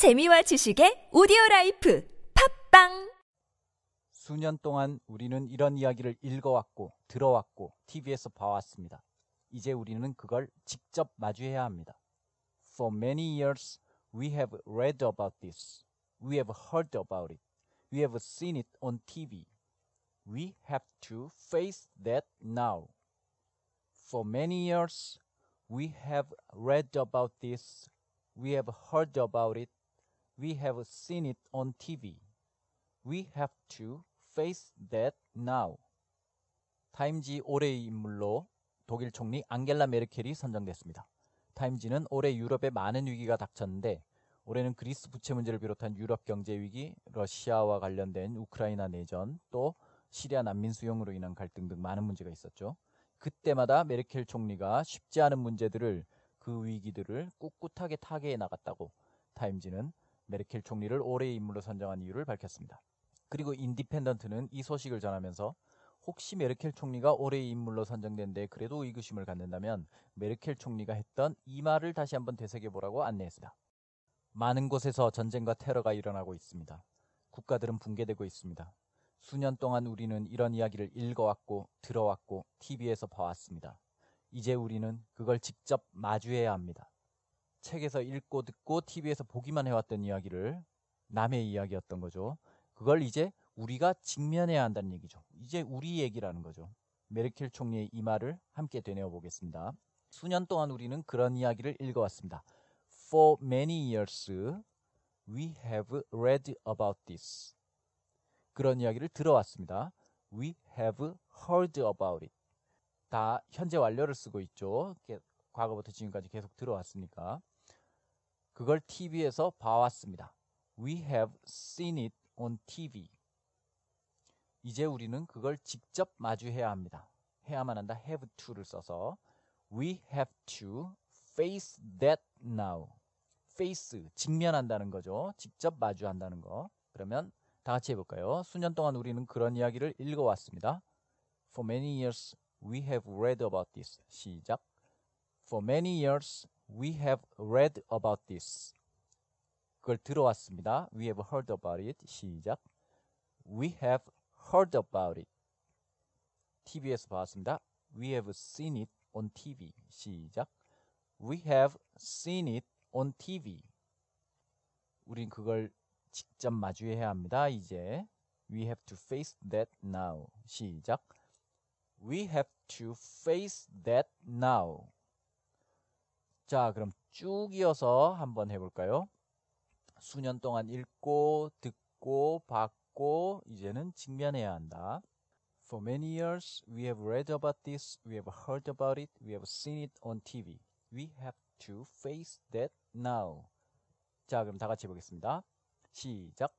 재미와 지식의 오디오 라이프 팝빵 수년 동안 우리는 이런 이야기를 읽어왔고 들어왔고 TV에서 봐왔습니다. 이제 우리는 그걸 직접 마주해야 합니다. For many years we have read about this. We have heard about it. We have seen it on TV. We have to face that now. For many years we have read about this. We have heard about it. We have seen it on TV. We have to face that now. 타임지 올해의 인물로 독일 총리 앙겔라 메르켈이 선정됐습니다. 타임지는 올해 유럽에 많은 위기가 닥쳤는데 올해는 그리스 부채 문제를 비롯한 유럽 경제 위기, 러시아와 관련된 우크라이나 내전, 또 시리아 난민 수용으로 인한 갈등 등 많은 문제가 있었죠. 그때마다 메르켈 총리가 쉽지 않은 문제들을 그 위기들을 꿋꿋하게 타개해 나갔다고 타임지는 메르켈 총리를 올해의 인물로 선정한 이유를 밝혔습니다. 그리고 인디펜던트는 이 소식을 전하면서 혹시 메르켈 총리가 올해의 인물로 선정된 데 그래도 의구심을 갖는다면 메르켈 총리가 했던 이 말을 다시 한번 되새겨보라고 안내했습니다. 많은 곳에서 전쟁과 테러가 일어나고 있습니다. 국가들은 붕괴되고 있습니다. 수년 동안 우리는 이런 이야기를 읽어왔고 들어왔고 TV에서 봐왔습니다. 이제 우리는 그걸 직접 마주해야 합니다. 책에서 읽고 듣고 TV에서 보기만 해왔던 이야기를 남의 이야기였던 거죠. 그걸 이제 우리가 직면해야 한다는 얘기죠. 이제 우리 얘기라는 거죠. 메르켈 총리의 이 말을 함께 되뇌어 보겠습니다. 수년 동안 우리는 그런 이야기를 읽어왔습니다. For many years we have read about this. 그런 이야기를 들어왔습니다. We have heard about it. 다 현재 완료를 쓰고 있죠. 과거부터 지금까지 계속 들어왔으니까. 그걸 TV에서 봐왔습니다. We have seen it on TV. 이제 우리는 그걸 직접 마주해야 합니다. 해야만 한다. have to를 써서 we have to face that now. face 직면한다는 거죠. 직접 마주한다는 거. 그러면 다 같이 해볼까요? 수년 동안 우리는 그런 이야기를 읽어왔습니다. For many years we have read about this. 시작. For many years we have read about this. 그걸 들어왔습니다. We have heard about it. 시작. We have heard about it. TV에서 봤습니다. We have seen it on TV. 시작. We have seen it on TV. 우린 그걸 직접 마주해야 합니다. 이제 We have to face that now. 시작. We have to face that now. 자, 그럼 쭉 이어서 한번 해볼까요? 수년 동안 읽고, 듣고, 봤고, 이제는 직면해야 한다. For many years, we have read about this, we have heard about it, we have seen it on TV. We have to face that now. 자, 그럼 다 같이 해보겠습니다. 시작.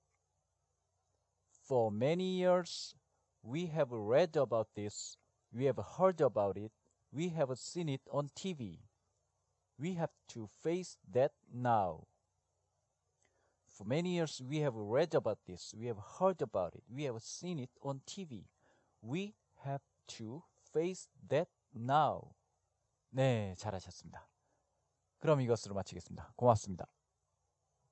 For many years, we have read about this, we have heard about it, we have seen it on TV. We have to face that now. For many years, we have read about this, we have heard about it, we have seen it on TV. We have to face that now. 네, 잘하셨습니다. 그럼 이것으로 마치겠습니다. 고맙습니다.